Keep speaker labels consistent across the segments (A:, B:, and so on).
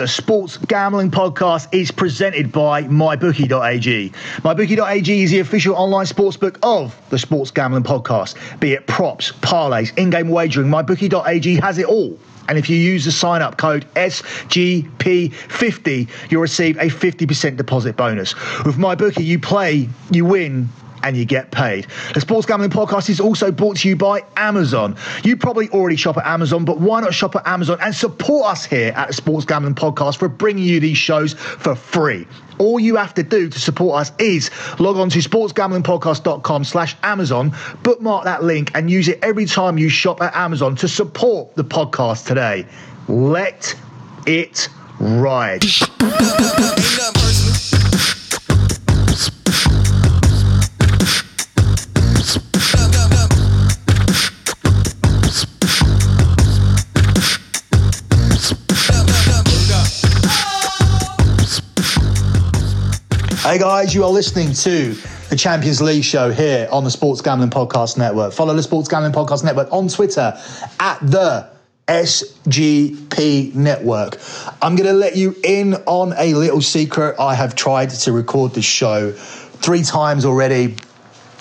A: The Sports Gambling Podcast is presented by MyBookie.ag. MyBookie.ag is the official online sportsbook of the Sports Gambling Podcast. Be it props, parlays, in-game wagering, MyBookie.ag has it all. And if you use the sign up code SGP50, you'll receive a 50% deposit bonus. With MyBookie, you play, you win, and you get paid. The Sports Gambling Podcast is also brought to you by Amazon. You probably already shop at Amazon, but why not shop at Amazon and support us here at Sports Gambling Podcast for bringing you these shows for free? All you have to do to support us is log on to sportsgamblingpodcast.com slash Amazon, bookmark that link and use it every time you shop at Amazon to support the podcast today. Let it ride. Hey guys, you are listening to the Champions League show here on the Sports Gambling Podcast Network. Follow the Sports Gambling Podcast Network on Twitter at the SGP Network. I'm going to let you in on a little secret. I have tried to record this show three times already.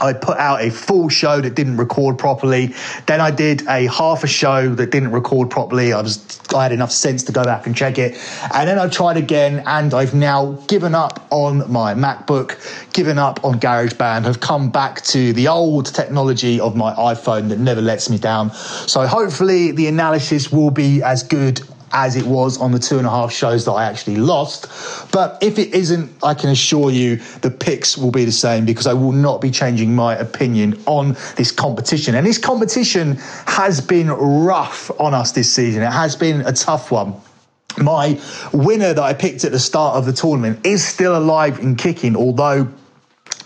A: I put out a full show that didn't record properly. Then I did a half a show that didn't record properly. I was I had enough sense to go back and check it. And then I tried again and I've now given up on my MacBook, given up on GarageBand, have come back to the old technology of my iPhone that never lets me down. So hopefully the analysis will be as good as it was on the two and a half shows that I actually lost. But if it isn't, I can assure you the picks will be the same because I will not be changing my opinion on this competition. And this competition has been rough on us this season. It has been a tough one my winner that I picked at the start of the tournament is still alive and kicking, although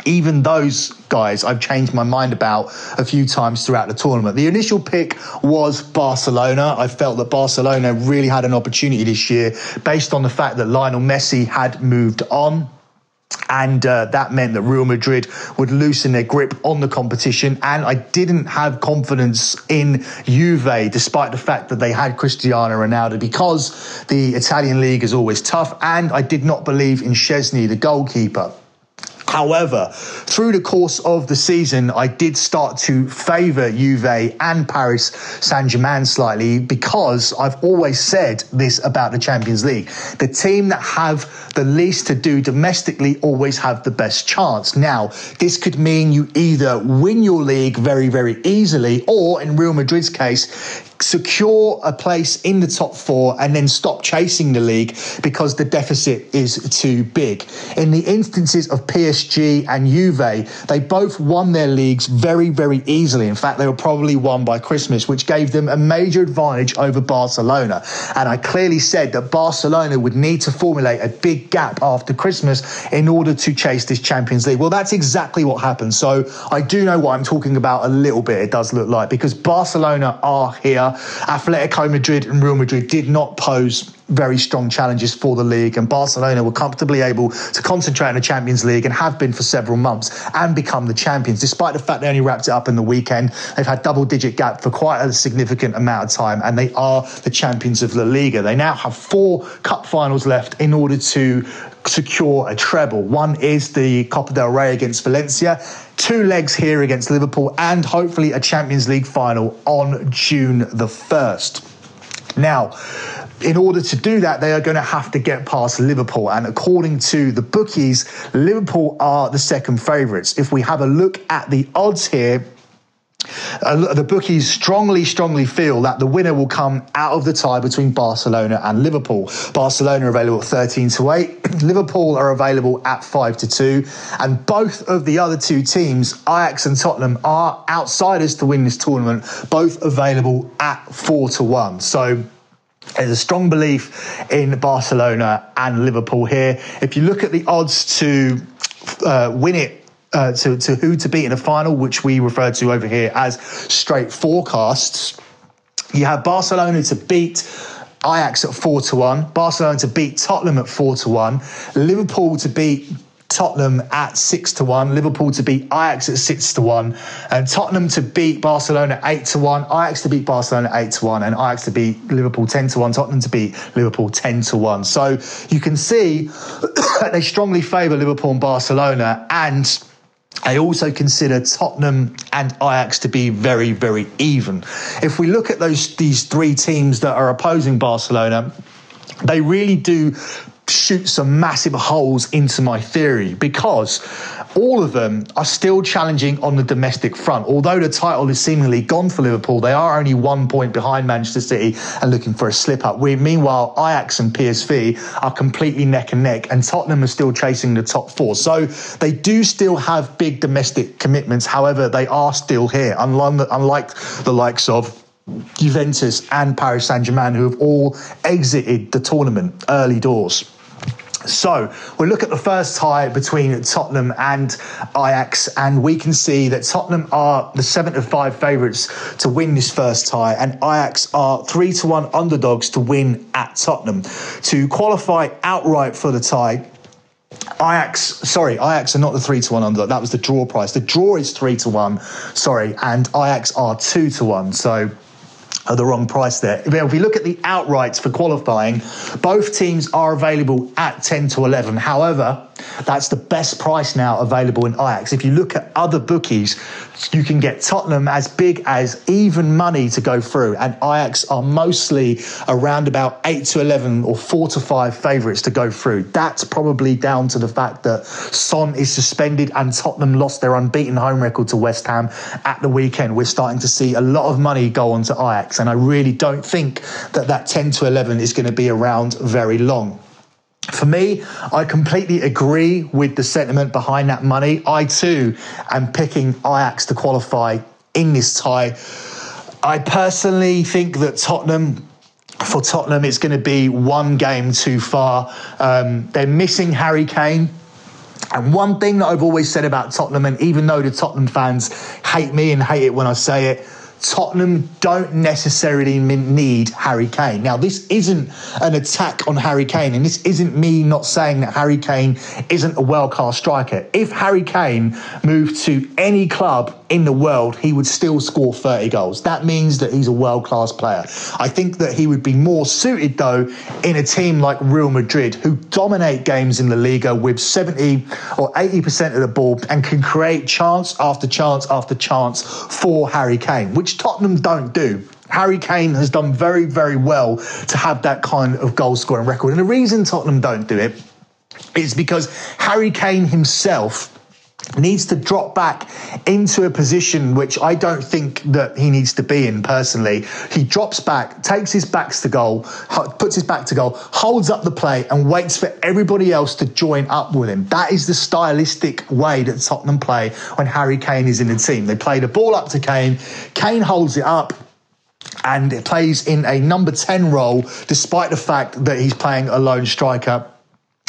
A: even those guys I've changed my mind about a few times throughout the tournament. The initial pick was Barcelona. I felt that Barcelona really had an opportunity this year based on the fact that Lionel Messi had moved on. And uh, that meant that Real Madrid would loosen their grip on the competition. And I didn't have confidence in Juve, despite the fact that they had Cristiano Ronaldo, because the Italian league is always tough. And I did not believe in Szczesny, the goalkeeper. However, through the course of the season, I did start to favour Juve and Paris Saint Germain slightly because I've always said this about the Champions League. The team that have the least to do domestically always have the best chance. Now, this could mean you either win your league very, very easily, or in Real Madrid's case, secure a place in the top four and then stop chasing the league because the deficit is too big. In the instances of PSG and Juve, they both won their leagues very, very easily. In fact, they were probably won by Christmas, which gave them a major advantage over Barcelona. And I clearly said that Barcelona would need to formulate a big gap after Christmas in order to chase this Champions League. Well, that's exactly what happened. So I do know what I'm talking about a little bit, it does look like, because Barcelona are here. Atletico Madrid and Real Madrid did not pose very strong challenges for the league, and Barcelona were comfortably able to concentrate on the Champions League and have been for several months and become the champions. Despite the fact they only wrapped it up in the weekend, they've had double digit gap for quite a significant amount of time, and they are the champions of La Liga. They now have four cup finals left in order to secure a treble. One is the Copa del Rey against Valencia, two legs here against Liverpool, and hopefully a Champions League final on June the 1st. Now, in order to do that, they are going to have to get past Liverpool. And according to the bookies, Liverpool are the second favourites. If we have a look at the odds here, uh, the bookies strongly, strongly feel that the winner will come out of the tie between Barcelona and Liverpool. Barcelona are available at 13 to 8. Liverpool are available at 5 to 2. And both of the other two teams, Ajax and Tottenham, are outsiders to win this tournament, both available at 4 to 1. So there's a strong belief in Barcelona and Liverpool here. If you look at the odds to uh, win it uh, to, to who to beat in the final, which we refer to over here as straight forecasts. You have Barcelona to beat Ajax at four to one, Barcelona to beat Tottenham at four to one, Liverpool to beat Tottenham at six to one, Liverpool to beat Ajax at six to one, and Tottenham to beat Barcelona eight to one, Ajax to beat Barcelona eight to one, and Ajax to beat Liverpool ten to one, Tottenham to beat Liverpool ten to one. So you can see they strongly favour Liverpool and Barcelona, and I also consider Tottenham and Ajax to be very, very even. If we look at those these three teams that are opposing Barcelona, they really do shoot some massive holes into my theory because all of them are still challenging on the domestic front. Although the title is seemingly gone for Liverpool, they are only one point behind Manchester City and looking for a slip up. We, meanwhile, Ajax and PSV are completely neck and neck, and Tottenham are still chasing the top four. So they do still have big domestic commitments. However, they are still here, unlike, unlike the likes of Juventus and Paris Saint Germain, who have all exited the tournament early doors. So we look at the first tie between Tottenham and Ajax, and we can see that Tottenham are the seven to five favourites to win this first tie, and Ajax are three to one underdogs to win at Tottenham. To qualify outright for the tie, Ajax, sorry, Ajax are not the three to one underdog. That was the draw price. The draw is three to one, sorry, and Ajax are two to one. So are the wrong price there. If we look at the outrights for qualifying, both teams are available at 10 to 11. However, that's the best price now available in Ajax. If you look at other bookies, you can get Tottenham as big as even money to go through, and Ajax are mostly around about 8 to 11 or 4 to 5 favourites to go through. That's probably down to the fact that Son is suspended and Tottenham lost their unbeaten home record to West Ham at the weekend. We're starting to see a lot of money go on to Ajax, and I really don't think that that 10 to 11 is going to be around very long. For me, I completely agree with the sentiment behind that money. I too am picking Ajax to qualify in this tie. I personally think that Tottenham for Tottenham, it's going to be one game too far. Um, they're missing Harry Kane. And one thing that I've always said about Tottenham, and even though the Tottenham fans hate me and hate it when I say it, Tottenham don't necessarily need Harry Kane. Now, this isn't an attack on Harry Kane, and this isn't me not saying that Harry Kane isn't a world class striker. If Harry Kane moved to any club in the world, he would still score 30 goals. That means that he's a world class player. I think that he would be more suited, though, in a team like Real Madrid, who dominate games in the Liga with 70 or 80% of the ball and can create chance after chance after chance for Harry Kane, which Tottenham don't do. Harry Kane has done very, very well to have that kind of goal scoring record. And the reason Tottenham don't do it is because Harry Kane himself needs to drop back into a position which I don't think that he needs to be in personally. He drops back, takes his backs to goal, puts his back to goal, holds up the play and waits for everybody else to join up with him. That is the stylistic way that Tottenham play when Harry Kane is in the team. They play the ball up to Kane, Kane holds it up, and plays in a number 10 role, despite the fact that he's playing a lone striker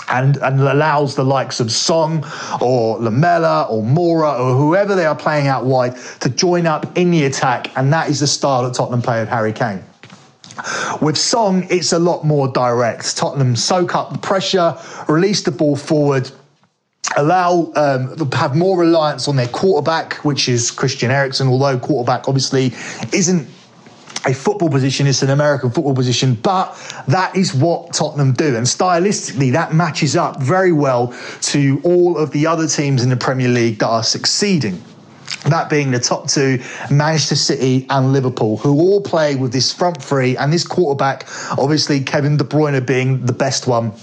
A: and, and allows the likes of Son or Lamela or Moura or whoever they are playing out wide to join up in the attack. And that is the style that Tottenham play with Harry Kane. With Son, it's a lot more direct. Tottenham soak up the pressure, release the ball forward, allow um, have more reliance on their quarterback, which is Christian Eriksen. Although quarterback obviously isn't a football position, it's an American football position, but that is what Tottenham do. And stylistically, that matches up very well to all of the other teams in the Premier League that are succeeding. That being the top two, Manchester City and Liverpool, who all play with this front three and this quarterback, obviously Kevin De Bruyne being the best one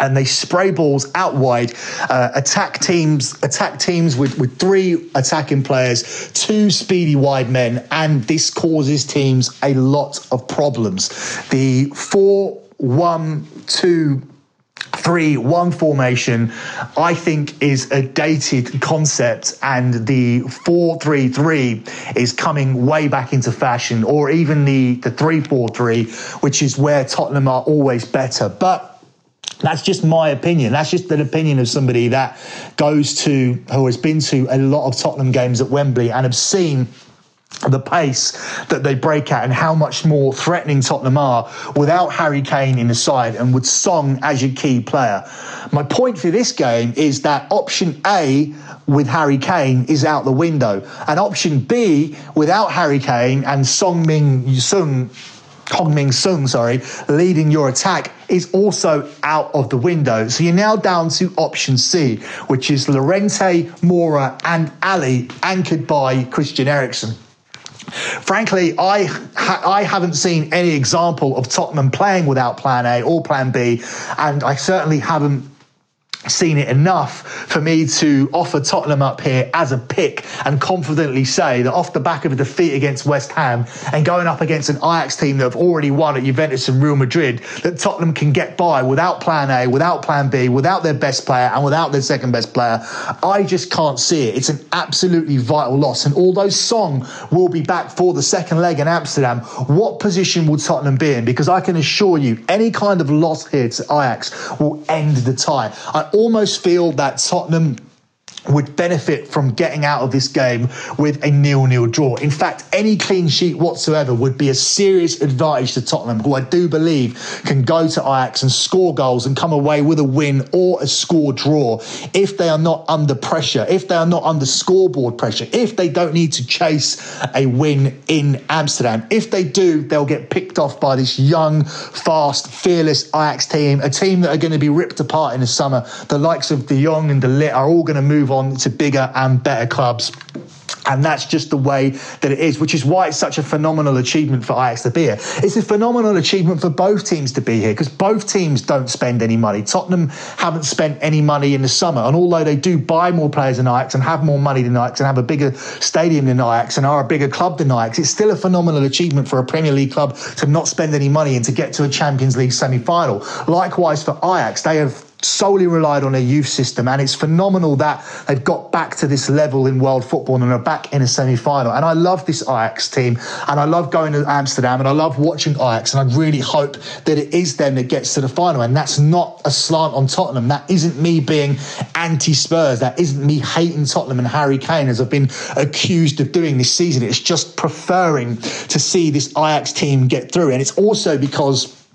A: and they spray balls out wide, uh, attack teams, attack teams with, with three attacking players, two speedy wide men, and this causes teams a lot of problems. The four, one, two, three one formation i think is a dated concept and the 433 is coming way back into fashion or even the the 343 which is where tottenham are always better but that's just my opinion. That's just an opinion of somebody that goes to, who has been to a lot of Tottenham games at Wembley and have seen the pace that they break at and how much more threatening Tottenham are without Harry Kane in the side and with Son as your key player. My point for this game is that option A with Harry Kane is out the window, and option B without Harry Kane and Song Min Sung Hong Min Sung, sorry, leading your attack is also out of the window. So you're now down to option C, which is Llorente, Moura, and Alli, anchored by Christian Eriksen. Frankly, I ha- I haven't seen any example of Tottenham playing without Plan A or Plan B, and I certainly haven't seen it enough for me to offer Tottenham up here as a pick and confidently say that off the back of a defeat against West Ham and going up against an Ajax team that have already won at Juventus and Real Madrid, that Tottenham can get by without plan A, without plan B, without their best player and without their second best player. I just can't see it. It's an absolutely vital loss. And although Son will be back for the second leg in Amsterdam, what position will Tottenham be in? Because I can assure you, any kind of loss here to Ajax will end the tie. I almost feel that Tottenham would benefit from getting out of this game with a nil-nil draw. In fact, any clean sheet whatsoever would be a serious advantage to Tottenham, who I do believe can go to Ajax and score goals and come away with a win or a score draw if they are not under pressure, if they are not under scoreboard pressure, if they don't need to chase a win in Amsterdam. If they do, they'll get picked off by this young, fast, fearless Ajax team, a team that are going to be ripped apart in the summer. The likes of De Jong and De Ligt are all going to move on on to bigger and better clubs. And that's just the way that it is, which is why it's such a phenomenal achievement for Ajax to be here. It's a phenomenal achievement for both teams to be here because both teams don't spend any money. Tottenham haven't spent any money in the summer. And although they do buy more players than Ajax and have more money than Ajax and have a bigger stadium than Ajax and are a bigger club than Ajax, it's still a phenomenal achievement for a Premier League club to not spend any money and to get to a Champions League semi final. Likewise for Ajax, they have solely relied on a youth system. And it's phenomenal that they've got back to this level in world football and are back in a semi final. And I love this Ajax team and I love going to Amsterdam and I love watching Ajax. And I really hope that it is them that gets to the final. And that's not a slant on Tottenham. That isn't me being anti Spurs. That isn't me hating Tottenham and Harry Kane as I've been accused of doing this season. It's just preferring to see this Ajax team get through. And it's also because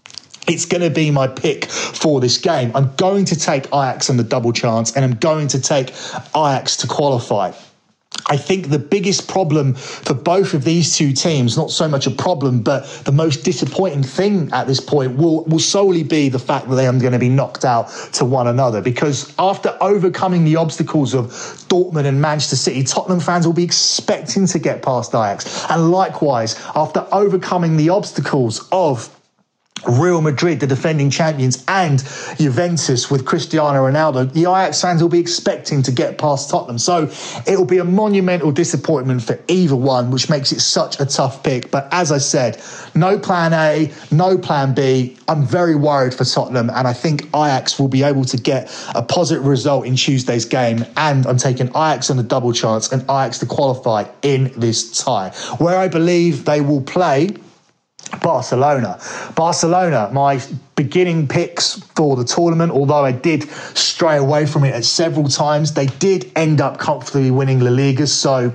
A: it's going to be my pick for this game. I'm going to take Ajax on the double chance and I'm going to take Ajax to qualify. I think the biggest problem for both of these two teams, not so much a problem, but the most disappointing thing at this point will, will solely be the fact that they are going to be knocked out to one another. Because after overcoming the obstacles of Dortmund and Manchester City, Tottenham fans will be expecting to get past Ajax. And likewise, after overcoming the obstacles of Real Madrid, the defending champions, and Juventus with Cristiano Ronaldo, the Ajax fans will be expecting to get past Tottenham. So it'll be a monumental disappointment for either one, which makes it such a tough pick. But as I said, no plan A, no plan B. I'm very worried for Tottenham, and I think Ajax will be able to get a positive result in Tuesday's game. And I'm taking Ajax on the double chance and Ajax to qualify in this tie, where I believe they will play Barcelona. Barcelona, my beginning picks for the tournament, although I did stray away from it at several times, they did end up comfortably winning La Liga. So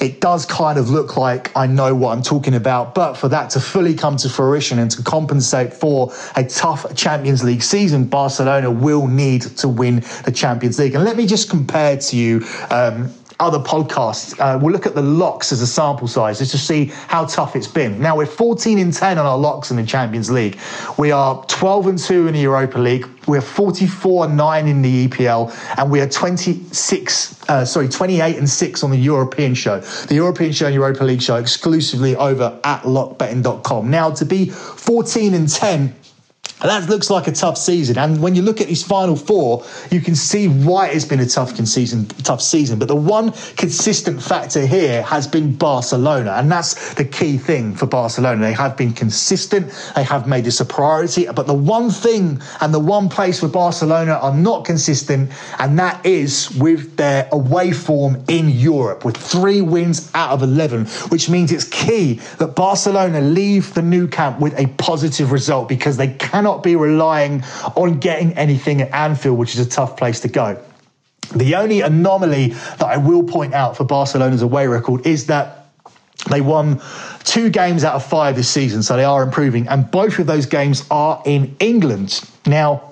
A: it does kind of look like I know what I'm talking about. But for that to fully come to fruition and to compensate for a tough Champions League season, Barcelona will need to win the Champions League. And let me just compare to you. Um, other podcasts. Uh, we'll look at the locks as a sample size just to see how tough it's been. Now we're 14 in 10 on our locks in the Champions League. We are 12 and 2 in the Europa League. We're 44 and 9 in the EPL, and we are 26, uh, sorry, 28 and 6 on the European show. The European show and Europa League show exclusively over at lockbetting.com. Now to be 14 and 10 that looks like a tough season. And when you look at these final four, you can see why it's been a tough season, tough season. But the one consistent factor here has been Barcelona. And that's the key thing for Barcelona. They have been consistent. They have made this a priority. But the one thing and the one place where Barcelona are not consistent, and that is with their away form in Europe, with three wins out of 11, which means it's key that Barcelona leave the Nou Camp with a positive result because they cannot be relying on getting anything at Anfield, which is a tough place to go. The only anomaly that I will point out for Barcelona's away record is that They won two games out of five this season, so they are improving. And both of those games are in England. Now,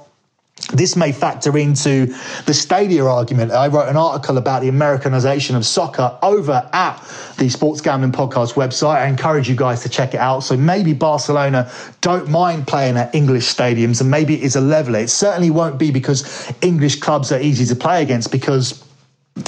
A: this may factor into the stadia argument. I wrote an article about the Americanization of soccer over at the Sports Gambling Podcast website. I encourage you guys to check it out. So maybe Barcelona don't mind playing at English stadiums and maybe it is a leveler. It certainly won't be because English clubs are easy to play against because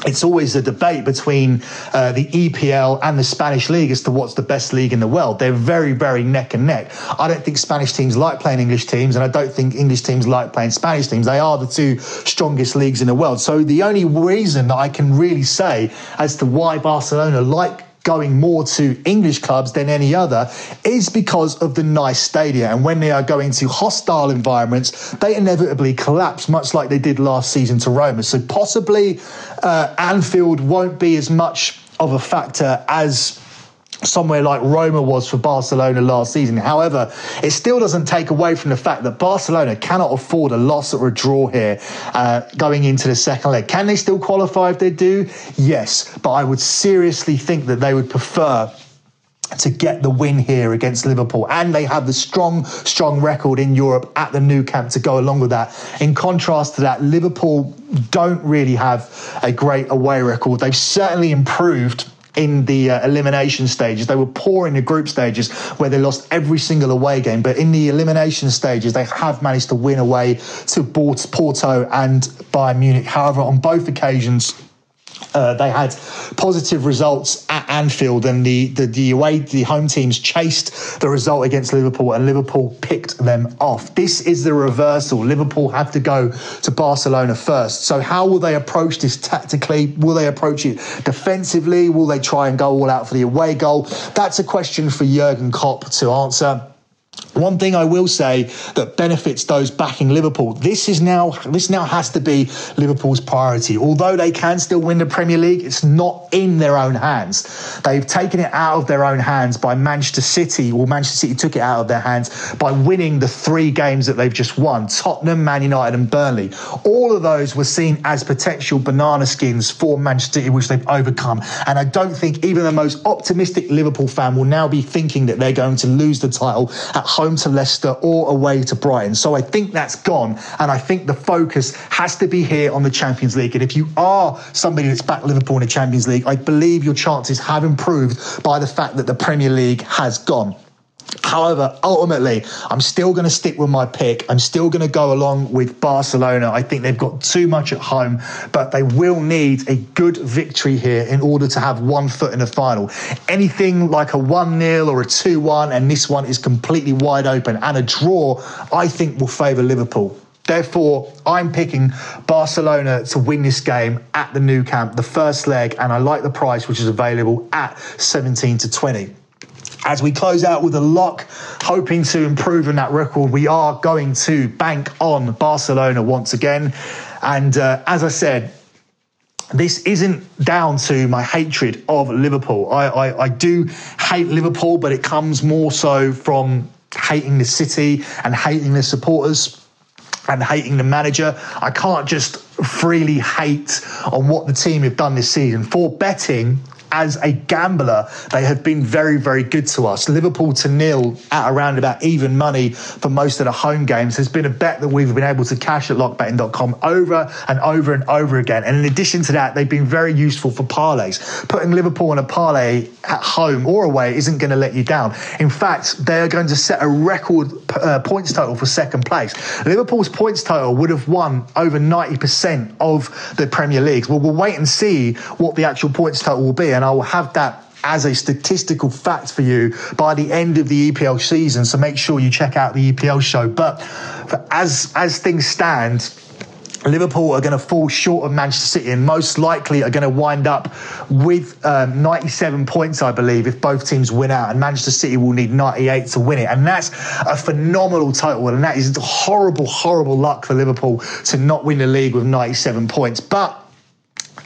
A: it's always a debate between uh, the EPL and the Spanish league as to what's the best league in the world. They're very, very neck and neck. I don't think Spanish teams like playing English teams, and I don't think English teams like playing Spanish teams. They are the two strongest leagues in the world. So the only reason that I can really say as to why Barcelona like going more to English clubs than any other is because of the nice stadia. And when they are going to hostile environments, they inevitably collapse, much like they did last season to Roma. So possibly uh, Anfield won't be as much of a factor as somewhere like Roma was for Barcelona last season. However, it still doesn't take away from the fact that Barcelona cannot afford a loss or a draw here uh, going into the second leg. Can they still qualify if they do? Yes, but I would seriously think that they would prefer to get the win here against Liverpool. And they have the strong, strong record in Europe at the Nou Camp to go along with that. In contrast to that, Liverpool don't really have a great away record. They've certainly improved in the uh, elimination stages. They were poor in the group stages where they lost every single away game, but in the elimination stages, they have managed to win away to Porto and Bayern Munich. However, on both occasions, uh, they had positive results at Anfield, and the, the the away the home teams chased the result against Liverpool, and Liverpool picked them off. This is the reversal. Liverpool have to go to Barcelona first. So how will they approach this tactically? Will they approach it defensively? Will they try and go all out for the away goal? That's a question for Jurgen Klopp to answer. One thing I will say that benefits those backing Liverpool. This is now this now has to be Liverpool's priority. Although they can still win the Premier League, it's not in their own hands. They've taken it out of their own hands by Manchester City. Well, Manchester City took it out of their hands by winning the three games that they've just won: Tottenham, Man United, and Burnley. All of those were seen as potential banana skins for Manchester City, which they've overcome. And I don't think even the most optimistic Liverpool fan will now be thinking that they're going to lose the title at home to Leicester or away to Brighton. So I think that's gone. And I think the focus has to be here on the Champions League. And if you are somebody that's back Liverpool in the Champions League, I believe your chances have improved by the fact that the Premier League has gone. However, ultimately, I'm still going to stick with my pick. I'm still going to go along with Barcelona. I think they've got too much at home, but they will need a good victory here in order to have one foot in the final. Anything like a 1 0 or a 2 1, and this one is completely wide open, and a draw, I think will favour Liverpool. Therefore, I'm picking Barcelona to win this game at the Nou Camp, the first leg, and I like the price which is available at 17 to 20 as we close out with a lock, hoping to improve on that record, we are going to bank on Barcelona once again. And uh, as I said, this isn't down to my hatred of Liverpool. I, I, I do hate Liverpool, but it comes more so from hating the city and hating the supporters and hating the manager. I can't just freely hate on what the team have done this season. For betting, as a gambler, they have been very, very good to us. Liverpool to nil at around about even money for most of the home games has been a bet that we've been able to cash at lockbetting.com over and over and over again. And in addition to that, they've been very useful for parlays. Putting Liverpool in a parlay at home or away isn't going to let you down. In fact, they are going to set a record uh, points total for second place. Liverpool's points total would have won over 90% of the Premier League. Well, we'll wait and see what the actual points total will be. And and I will have that as a statistical fact for you by the end of the EPL season. So make sure you check out the EPL show. But as as things stand, Liverpool are going to fall short of Manchester City and most likely are going to wind up with um, 97 points, I believe, if both teams win out. And Manchester City will need 98 to win it. And that's a phenomenal total. And that is horrible, horrible luck for Liverpool to not win the league with 97 points. But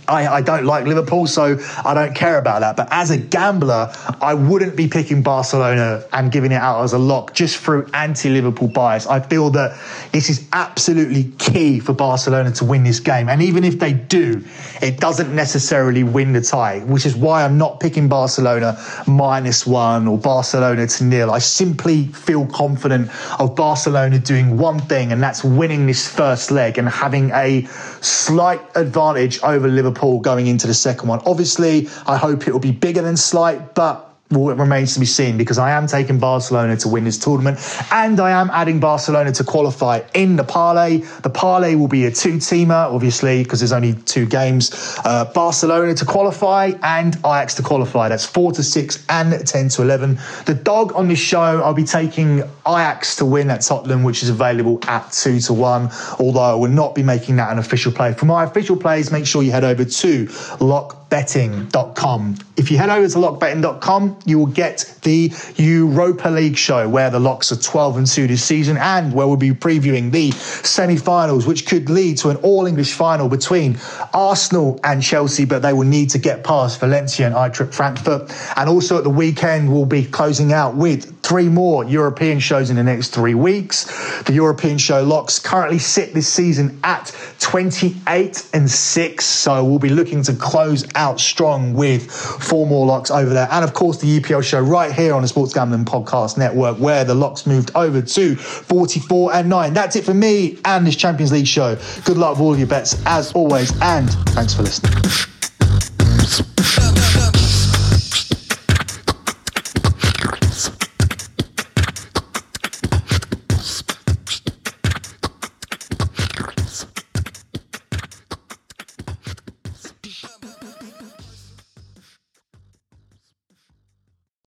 A: I, I, don't like Liverpool, so I don't care about that. But as a gambler, I wouldn't be picking Barcelona and giving it out as a lock just through anti Liverpool bias. I feel that this is absolutely key for Barcelona to win this game. And even if they do, it doesn't necessarily win the tie, which is why I'm not picking Barcelona minus one or Barcelona to nil. I simply feel confident of Barcelona doing one thing, and that's winning this first leg and having a slight advantage over Liverpool going into the second one. Obviously, I hope it will be bigger than slight, but well, it remains to be seen because I am taking Barcelona to win this tournament and I am adding Barcelona to qualify in the parlay. The parlay will be a two teamer, obviously, because there's only two games. Uh, Barcelona to qualify and Ajax to qualify. That's four to six and 10 to 11. The dog on this show, I'll be taking Ajax to win at Tottenham, which is available at two to one, although I will not be making that an official play. For my official plays, make sure you head over to lock lockbetting.com. If you head over to lockbetting.com, you will get the Europa League show where the locks are 12 and 2 this season and where we'll be previewing the semi finals, which could lead to an all English final between Arsenal and Chelsea, but they will need to get past Valencia and Eintracht Frankfurt. And also at the weekend, we'll be closing out with three more European shows in the next three weeks. The European show locks currently sit this season at 28 and 6. So we'll be looking to close out strong with four more locks over there. And of course, the EPL show right here on the Sports Gambling Podcast Network, where the locks moved over to 44 and 9. That's it for me and this Champions League show. Good luck with all of your bets as always, and thanks for listening.